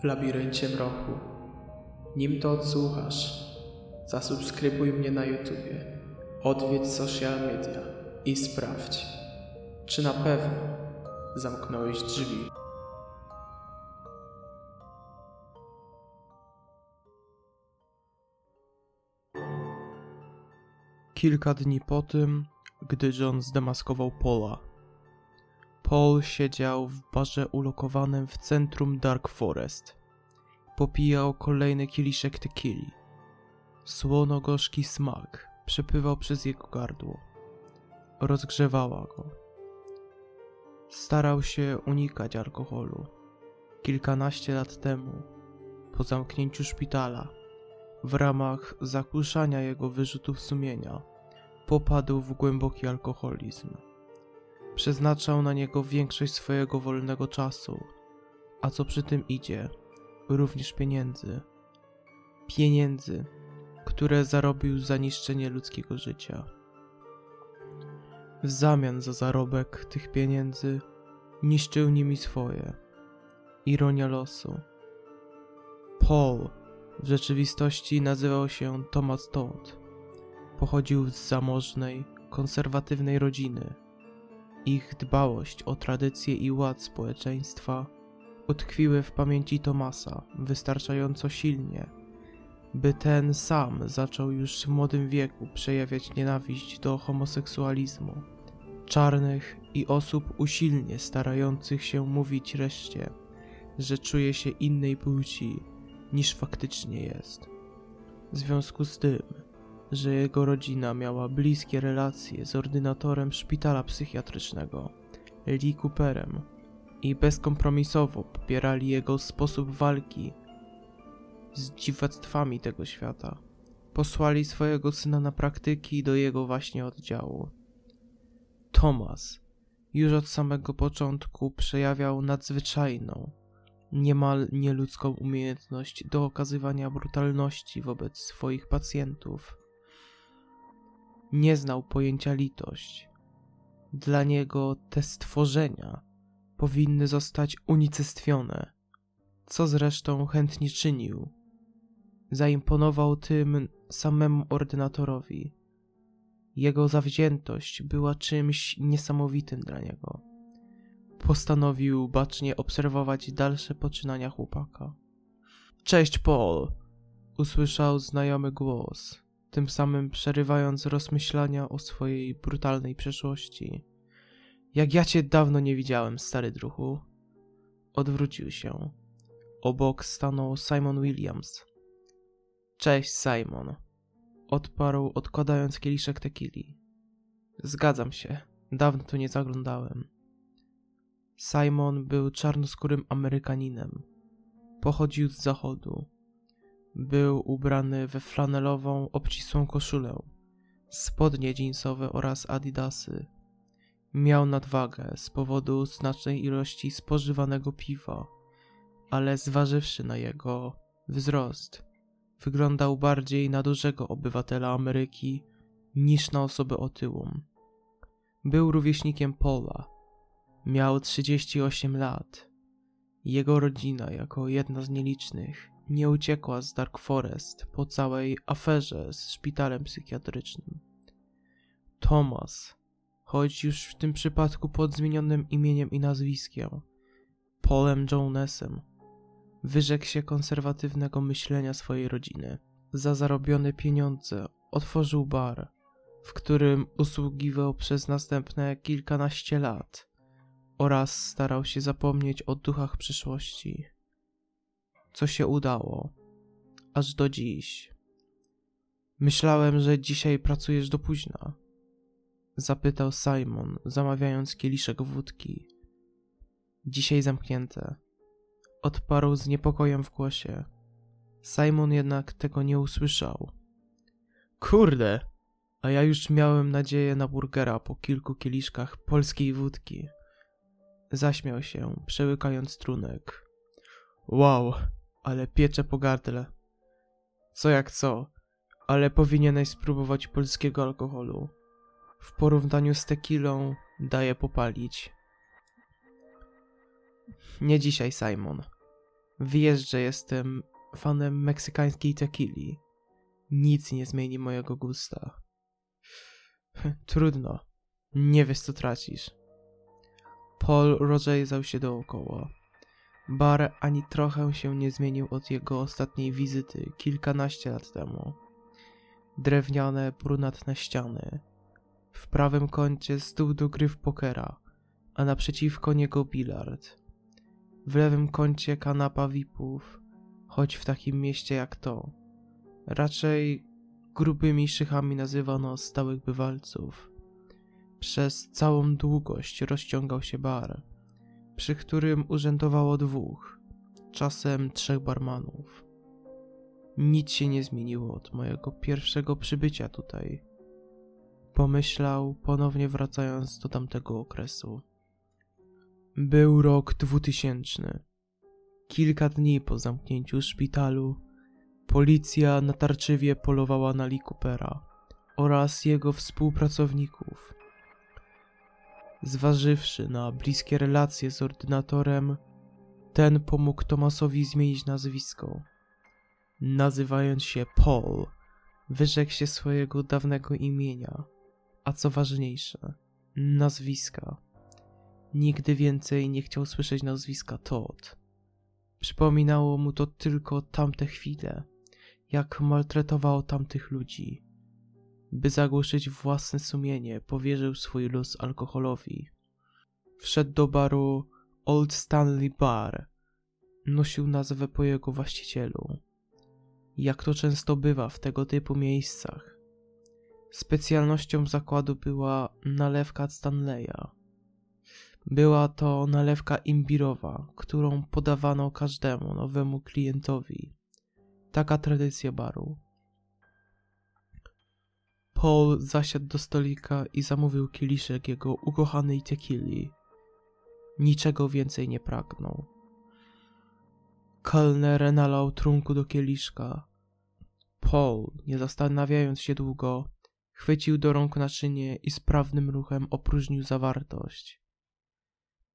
w labiryncie mroku. Nim to odsłuchasz, zasubskrybuj mnie na YouTubie, odwiedź social media i sprawdź, czy na pewno zamknąłeś drzwi. Kilka dni po tym, gdy John zdemaskował Paula, Paul siedział w barze ulokowanym w centrum Dark Forest. Popijał kolejny kieliszek tequili. Słono-gorzki smak przepływał przez jego gardło. Rozgrzewała go. Starał się unikać alkoholu. Kilkanaście lat temu, po zamknięciu szpitala, w ramach zakłuszania jego wyrzutów sumienia, popadł w głęboki alkoholizm. Przeznaczał na niego większość swojego wolnego czasu, a co przy tym idzie, również pieniędzy. Pieniędzy, które zarobił za niszczenie ludzkiego życia. W zamian za zarobek tych pieniędzy niszczył nimi swoje. Ironia losu. Paul w rzeczywistości nazywał się Thomas Todd. Pochodził z zamożnej, konserwatywnej rodziny. Ich dbałość o tradycje i ład społeczeństwa utkwiły w pamięci Tomasa wystarczająco silnie, by ten sam zaczął już w młodym wieku przejawiać nienawiść do homoseksualizmu, czarnych i osób usilnie starających się mówić reszcie, że czuje się innej płci niż faktycznie jest. W związku z tym, że jego rodzina miała bliskie relacje z ordynatorem szpitala psychiatrycznego, Lee Cooperem, i bezkompromisowo popierali jego sposób walki z dziwactwami tego świata. Posłali swojego syna na praktyki do jego właśnie oddziału. Thomas już od samego początku przejawiał nadzwyczajną, niemal nieludzką umiejętność do okazywania brutalności wobec swoich pacjentów. Nie znał pojęcia litość. Dla niego te stworzenia powinny zostać unicestwione, co zresztą chętnie czynił. Zaimponował tym samemu ordynatorowi. Jego zawziętość była czymś niesamowitym dla niego. Postanowił bacznie obserwować dalsze poczynania chłopaka. Cześć, Paul! Usłyszał znajomy głos, tym samym przerywając rozmyślania o swojej brutalnej przeszłości. Jak ja cię dawno nie widziałem, stary druhu. Odwrócił się. Obok stanął Simon Williams. Cześć, Simon. Odparł, odkładając kieliszek tequili. Zgadzam się. Dawno tu nie zaglądałem. Simon był czarnoskórym Amerykaninem. Pochodził z zachodu. Był ubrany we flanelową, obcisłą koszulę, spodnie jeansowe oraz adidasy. Miał nadwagę z powodu znacznej ilości spożywanego piwa, ale zważywszy na jego wzrost, wyglądał bardziej na dużego obywatela Ameryki niż na osobę otyłą. Był rówieśnikiem Paula. Miał 38 lat. Jego rodzina, jako jedna z nielicznych, nie uciekła z Dark Forest po całej aferze z szpitalem psychiatrycznym. Thomas, choć już w tym przypadku pod zmienionym imieniem i nazwiskiem, Paulem Jonesem, wyrzekł się konserwatywnego myślenia swojej rodziny. Za zarobione pieniądze otworzył bar, w którym usługiwał przez następne kilkanaście lat oraz starał się zapomnieć o duchach przyszłości. Co się udało, aż do dziś. Myślałem, że dzisiaj pracujesz do późna. Zapytał Simon, zamawiając kieliszek wódki. Dzisiaj zamknięte. Odparł z niepokojem w głosie. Simon jednak tego nie usłyszał. Kurde, a ja już miałem nadzieję na burgera po kilku kieliszkach polskiej wódki. Zaśmiał się, przełykając trunek. Wow, ale piecze po gardle. Co jak co, ale powinieneś spróbować polskiego alkoholu. W porównaniu z tequilą daje popalić. Nie dzisiaj, Simon. Wiesz, że jestem fanem meksykańskiej tequili. Nic nie zmieni mojego gusta. Trudno. Nie wiesz, co tracisz. Paul rozejrzał się dookoła. Bar ani trochę się nie zmienił od jego ostatniej wizyty kilkanaście lat temu. Drewniane, brunatne ściany. W prawym kącie stół do gry w pokera, a naprzeciwko niego bilard. W lewym kącie kanapa VIP-ów, choć w takim mieście jak to. Raczej grubymi szychami nazywano stałych bywalców. Przez całą długość rozciągał się bar, przy którym urzędowało dwóch, czasem trzech barmanów. Nic się nie zmieniło od mojego pierwszego przybycia tutaj. Pomyślał, ponownie wracając do tamtego okresu. Był rok dwutysięczny. Kilka dni po zamknięciu szpitalu, policja natarczywie polowała na Lee Coopera oraz jego współpracowników. Zważywszy na bliskie relacje z ordynatorem, ten pomógł Tomasowi zmienić nazwisko. Nazywając się Paul, wyrzekł się swojego dawnego imienia, a co ważniejsze, nazwiska. Nigdy więcej nie chciał słyszeć nazwiska Todd. Przypominało mu to tylko tamte chwile, jak maltretował tamtych ludzi. By zagłuszyć własne sumienie, powierzył swój los alkoholowi. Wszedł do baru Old Stanley Bar. Nosił nazwę po jego właścicielu. Jak to często bywa w tego typu miejscach. Specjalnością zakładu była nalewka Stanleya. Była to nalewka imbirowa, którą podawano każdemu nowemu klientowi. Taka tradycja baru. Paul zasiadł do stolika i zamówił kieliszek jego ukochanej tequili. Niczego więcej nie pragnął. Kelner nalał trunku do kieliszka. Paul, nie zastanawiając się długo, chwycił do rąk naczynie i sprawnym ruchem opróżnił zawartość.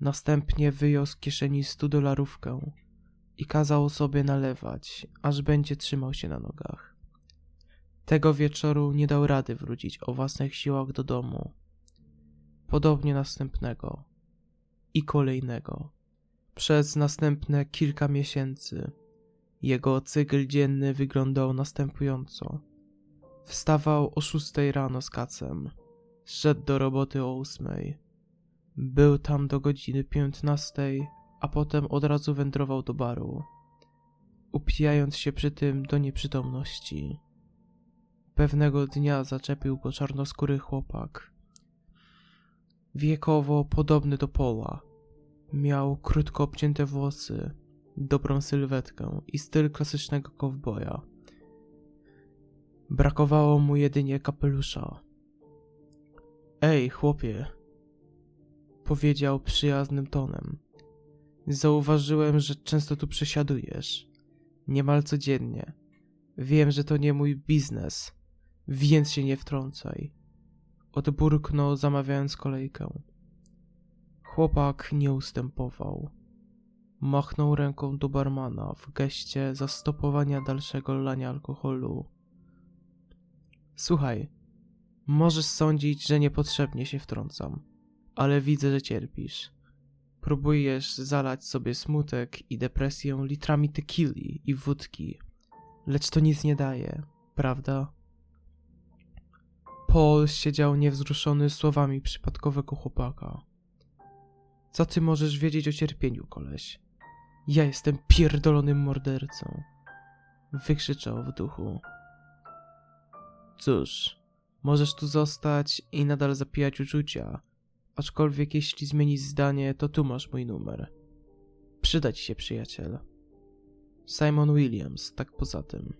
Następnie wyjął z kieszeni stu dolarówkę i kazał sobie nalewać, aż będzie trzymał się na nogach. Tego wieczoru nie dał rady wrócić o własnych siłach do domu. Podobnie następnego i kolejnego. Przez następne kilka miesięcy jego cykl dzienny wyglądał następująco. Wstawał o szóstej rano z kacem, szedł do roboty o ósmej. Był tam do godziny piętnastej, a potem od razu wędrował do baru, upijając się przy tym do nieprzytomności. Pewnego dnia zaczepił go czarnoskóry chłopak. Wiekowo podobny do Pola. Miał krótko obcięte włosy, dobrą sylwetkę i styl klasycznego kowboja. Brakowało mu jedynie kapelusza. Ej, chłopie, powiedział przyjaznym tonem. Zauważyłem, że często tu przesiadujesz. Niemal codziennie. Wiem, że to nie mój biznes, więc się nie wtrącaj. Odburknął, zamawiając kolejkę. Chłopak nie ustępował. Machnął ręką do barmana w geście zastopowania dalszego lania alkoholu. Słuchaj, możesz sądzić, że niepotrzebnie się wtrącam, ale widzę, że cierpisz. Próbujesz zalać sobie smutek i depresję litrami tequili i wódki, lecz to nic nie daje, prawda? Paul siedział niewzruszony słowami przypadkowego chłopaka. Co ty możesz wiedzieć o cierpieniu, koleś? Ja jestem pierdolonym mordercą. Wykrzyczał w duchu. Cóż, możesz tu zostać i nadal zapijać uczucia, aczkolwiek jeśli zmienisz zdanie, to tu masz mój numer. Przyda ci się, przyjaciel. Simon Williams, tak poza tym.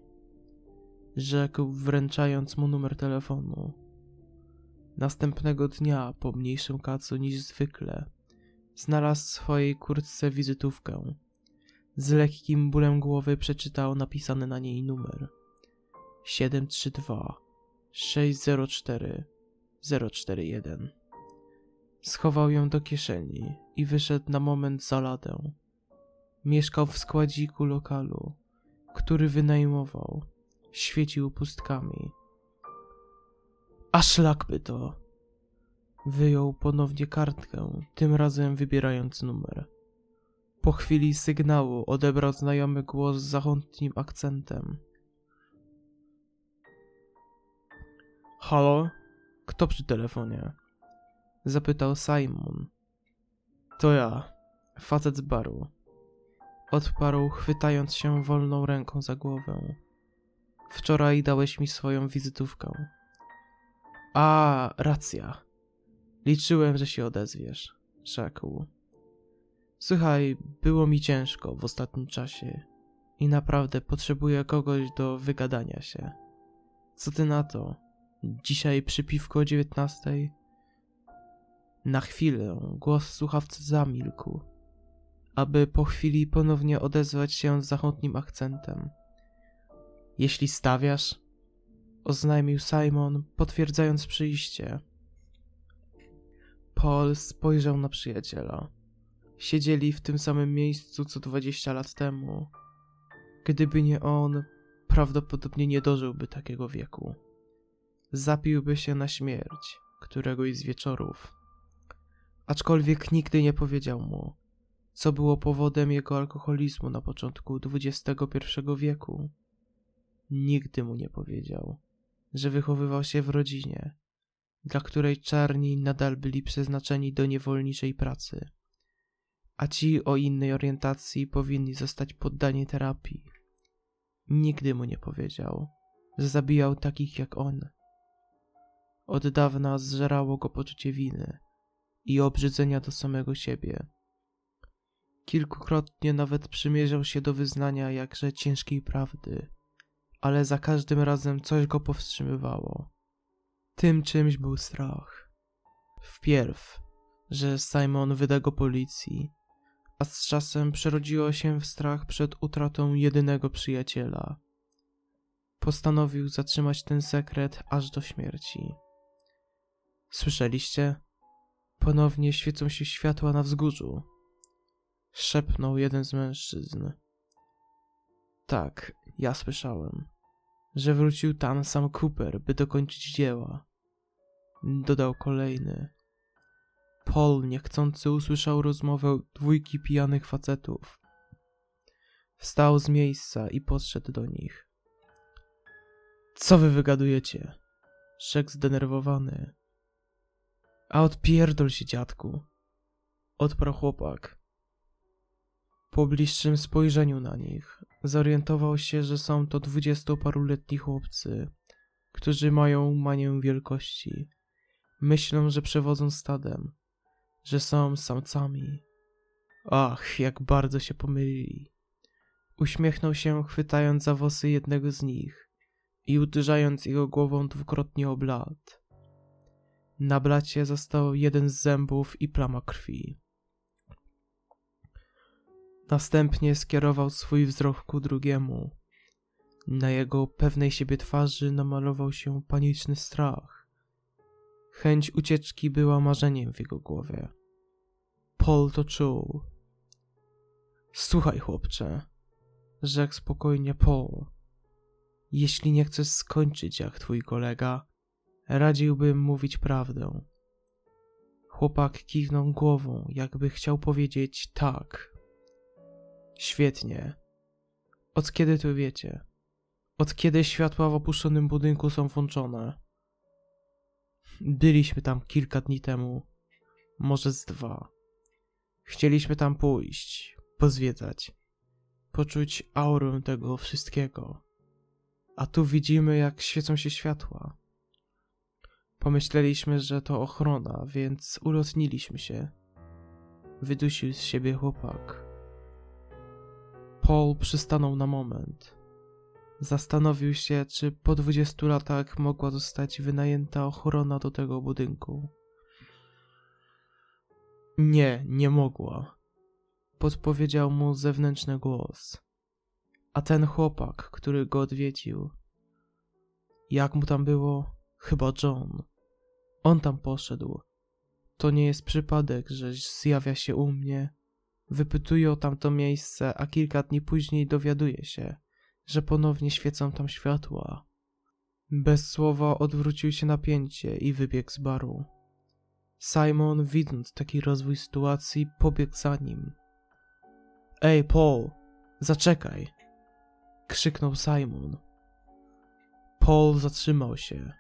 Rzekł, wręczając mu numer telefonu. Następnego dnia, po mniejszym kacu niż zwykle, znalazł w swojej kurtce wizytówkę. Z lekkim bólem głowy przeczytał napisany na niej numer. 732 604 041. Schował ją do kieszeni i wyszedł na moment za ladę. Mieszkał w składziku lokalu, który wynajmował. Świecił pustkami. A szlak by to! Wyjął ponownie kartkę, tym razem wybierając numer. Po chwili sygnału odebrał znajomy głos z zachętnym akcentem. Halo? Kto przy telefonie? Zapytał Simon. To ja, facet z baru. Odparł, chwytając się wolną ręką za głowę. Wczoraj dałeś mi swoją wizytówkę. A, racja. Liczyłem, że się odezwiesz, rzekł. Słuchaj, było mi ciężko w ostatnim czasie i naprawdę potrzebuję kogoś do wygadania się. Co ty na to? Dzisiaj przy piwku o dziewiętnastej? Na chwilę głos słuchawcy zamilkł, aby po chwili ponownie odezwać się z zachodnim akcentem. Jeśli stawiasz, oznajmił Simon, potwierdzając przyjście. Paul spojrzał na przyjaciela. Siedzieli w tym samym miejscu co dwadzieścia lat temu. Gdyby nie on, prawdopodobnie nie dożyłby takiego wieku. Zapiłby się na śmierć któregoś z wieczorów. Aczkolwiek nigdy nie powiedział mu, co było powodem jego alkoholizmu na początku XXI wieku. Nigdy mu nie powiedział, że wychowywał się w rodzinie, dla której czarni nadal byli przeznaczeni do niewolniczej pracy, a ci o innej orientacji powinni zostać poddani terapii. Nigdy mu nie powiedział, że zabijał takich jak on. Od dawna zżerało go poczucie winy i obrzydzenia do samego siebie. Kilkukrotnie nawet przymierzał się do wyznania jakże ciężkiej prawdy, ale za każdym razem coś go powstrzymywało. Tym czymś był strach. Wpierw, że Simon wyda go policji, a z czasem przerodziło się w strach przed utratą jedynego przyjaciela. Postanowił zatrzymać ten sekret aż do śmierci. Słyszeliście? Ponownie świecą się światła na wzgórzu. Szepnął jeden z mężczyzn. Tak, ja słyszałem, że wrócił tam sam Cooper, by dokończyć dzieła. Dodał kolejny. Paul niechcący usłyszał rozmowę dwójki pijanych facetów. Wstał z miejsca i podszedł do nich. Co wy wygadujecie? Rzekł zdenerwowany. A odpierdol się, dziadku. Odparł chłopak. Po bliższym spojrzeniu na nich zorientował się, że są to dwudziestoparuletni chłopcy, którzy mają manię wielkości. Myślą, że przewodzą stadem, że są samcami. Ach, jak bardzo się pomylili. Uśmiechnął się, chwytając za włosy jednego z nich i uderzając jego głową dwukrotnie o blat. Na blacie został jeden z zębów i plama krwi. Następnie skierował swój wzrok ku drugiemu. Na jego pewnej siebie twarzy namalował się paniczny strach. Chęć ucieczki była marzeniem w jego głowie. Paul to czuł. Słuchaj, chłopcze, rzekł spokojnie Paul. Jeśli nie chcesz skończyć jak twój kolega, radziłbym mówić prawdę. Chłopak kiwnął głową, jakby chciał powiedzieć tak. Świetnie. Od kiedy to wiecie? Od kiedy światła w opuszczonym budynku są włączone? Byliśmy tam kilka dni temu, może z dwa. Chcieliśmy tam pójść, pozwiedzać, poczuć aurę tego wszystkiego. A tu widzimy, jak świecą się światła. Pomyśleliśmy, że to ochrona, więc ulotniliśmy się. Wydusił z siebie chłopak. Paul przystanął na moment. Zastanowił się, czy po dwudziestu latach mogła zostać wynajęta ochrona do tego budynku. Nie, nie mogła. Podpowiedział mu zewnętrzny głos. A ten chłopak, który go odwiedził. Jak mu tam było? Chyba John. On tam poszedł. To nie jest przypadek, że zjawia się u mnie Wypytuje o tamto miejsce, a kilka dni później dowiaduje się, że ponownie świecą tam światła. Bez słowa odwrócił się na pięcie i wybiegł z baru. Simon, widząc taki rozwój sytuacji, pobiegł za nim. Ej, Paul, zaczekaj! krzyknął Simon. Paul zatrzymał się.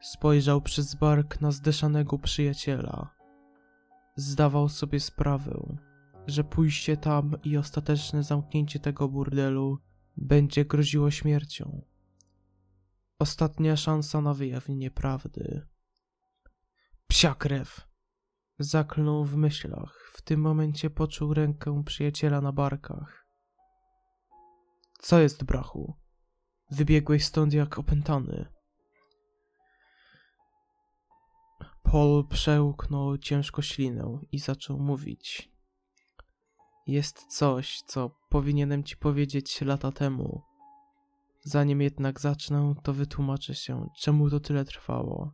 Spojrzał przez bark na zdeszanego przyjaciela. Zdawał sobie sprawę, że pójście tam i ostateczne zamknięcie tego burdelu będzie groziło śmiercią. Ostatnia szansa na wyjawienie prawdy. Psia krew! Zaklnął w myślach. W tym momencie poczuł rękę przyjaciela na barkach. Co jest, brachu? Wybiegłeś stąd jak opętany. Paul przełknął ciężko ślinę i zaczął mówić. Jest coś, co powinienem ci powiedzieć lata temu. Zanim jednak zacznę, to wytłumaczę się, czemu to tyle trwało.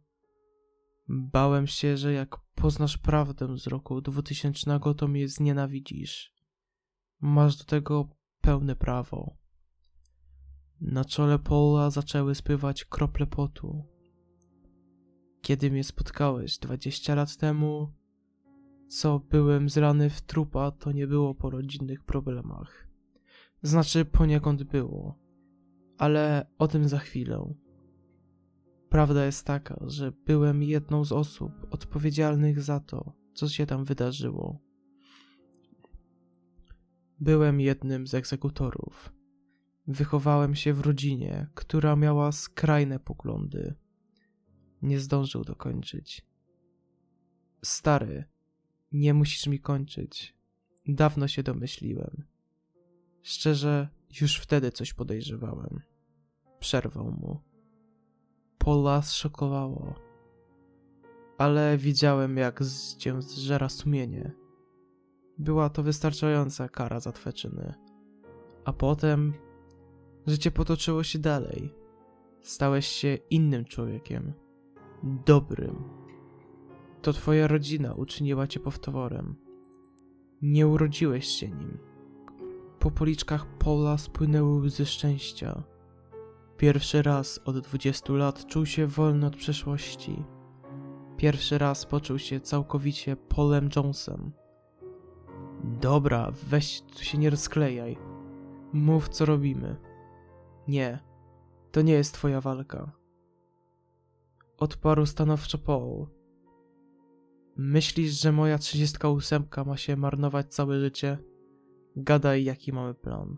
Bałem się, że jak poznasz prawdę z roku 2000, to mnie znienawidzisz. Masz do tego pełne prawo. Na czole Paula zaczęły spływać krople potu. Kiedy mnie spotkałeś 20 lat temu, co byłem zrany w trupa, to nie było po rodzinnych problemach. Znaczy, poniekąd było, ale o tym za chwilę. Prawda jest taka, że byłem jedną z osób odpowiedzialnych za to, co się tam wydarzyło. Byłem jednym z egzekutorów. Wychowałem się w rodzinie, która miała skrajne poglądy. Nie zdążył dokończyć. Stary, nie musisz mi kończyć. Dawno się domyśliłem. Szczerze, już wtedy coś podejrzewałem. Przerwał mu. Pola zszokowało. Ale widziałem, jak z cię zżera sumienie. Była to wystarczająca kara za twe czyny. A potem życie potoczyło się dalej. Stałeś się innym człowiekiem. Dobrym. To twoja rodzina uczyniła cię powtórem. Nie urodziłeś się nim. Po policzkach Paula spłynęły łzy szczęścia. Pierwszy raz od 20 lat czuł się wolny od przeszłości. Pierwszy raz poczuł się całkowicie Polem Jonesem. Dobra, weź tu się nie rozklejaj. Mów co robimy. Nie, to nie jest twoja walka. Odparł stanowczo Paul. Myślisz, że moja 38 ma się marnować całe życie? Gadaj, jaki mamy plan.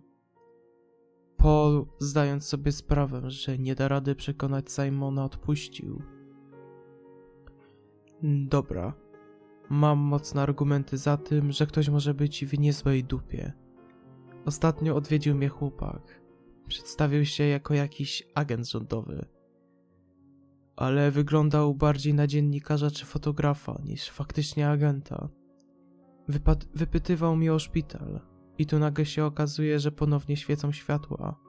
Paul, zdając sobie sprawę, że nie da rady przekonać Simona, odpuścił. Dobra. Mam mocne argumenty za tym, że ktoś może być w niezłej dupie. Ostatnio odwiedził mnie chłopak. Przedstawił się jako jakiś agent rządowy. Ale wyglądał bardziej na dziennikarza czy fotografa niż faktycznie agenta. Wypad- wypytywał mnie o szpital, i tu nagle się okazuje, że ponownie świecą światła.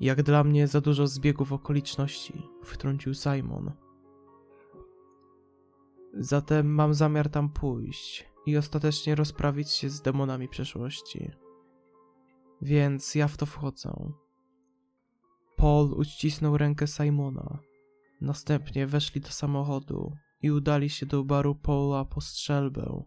Jak dla mnie za dużo zbiegów okoliczności, wtrącił Simon. Zatem mam zamiar tam pójść i ostatecznie rozprawić się z demonami przeszłości. Więc ja w to wchodzę. Paul uścisnął rękę Simona. Następnie weszli do samochodu i udali się do baru Paula po strzelbę.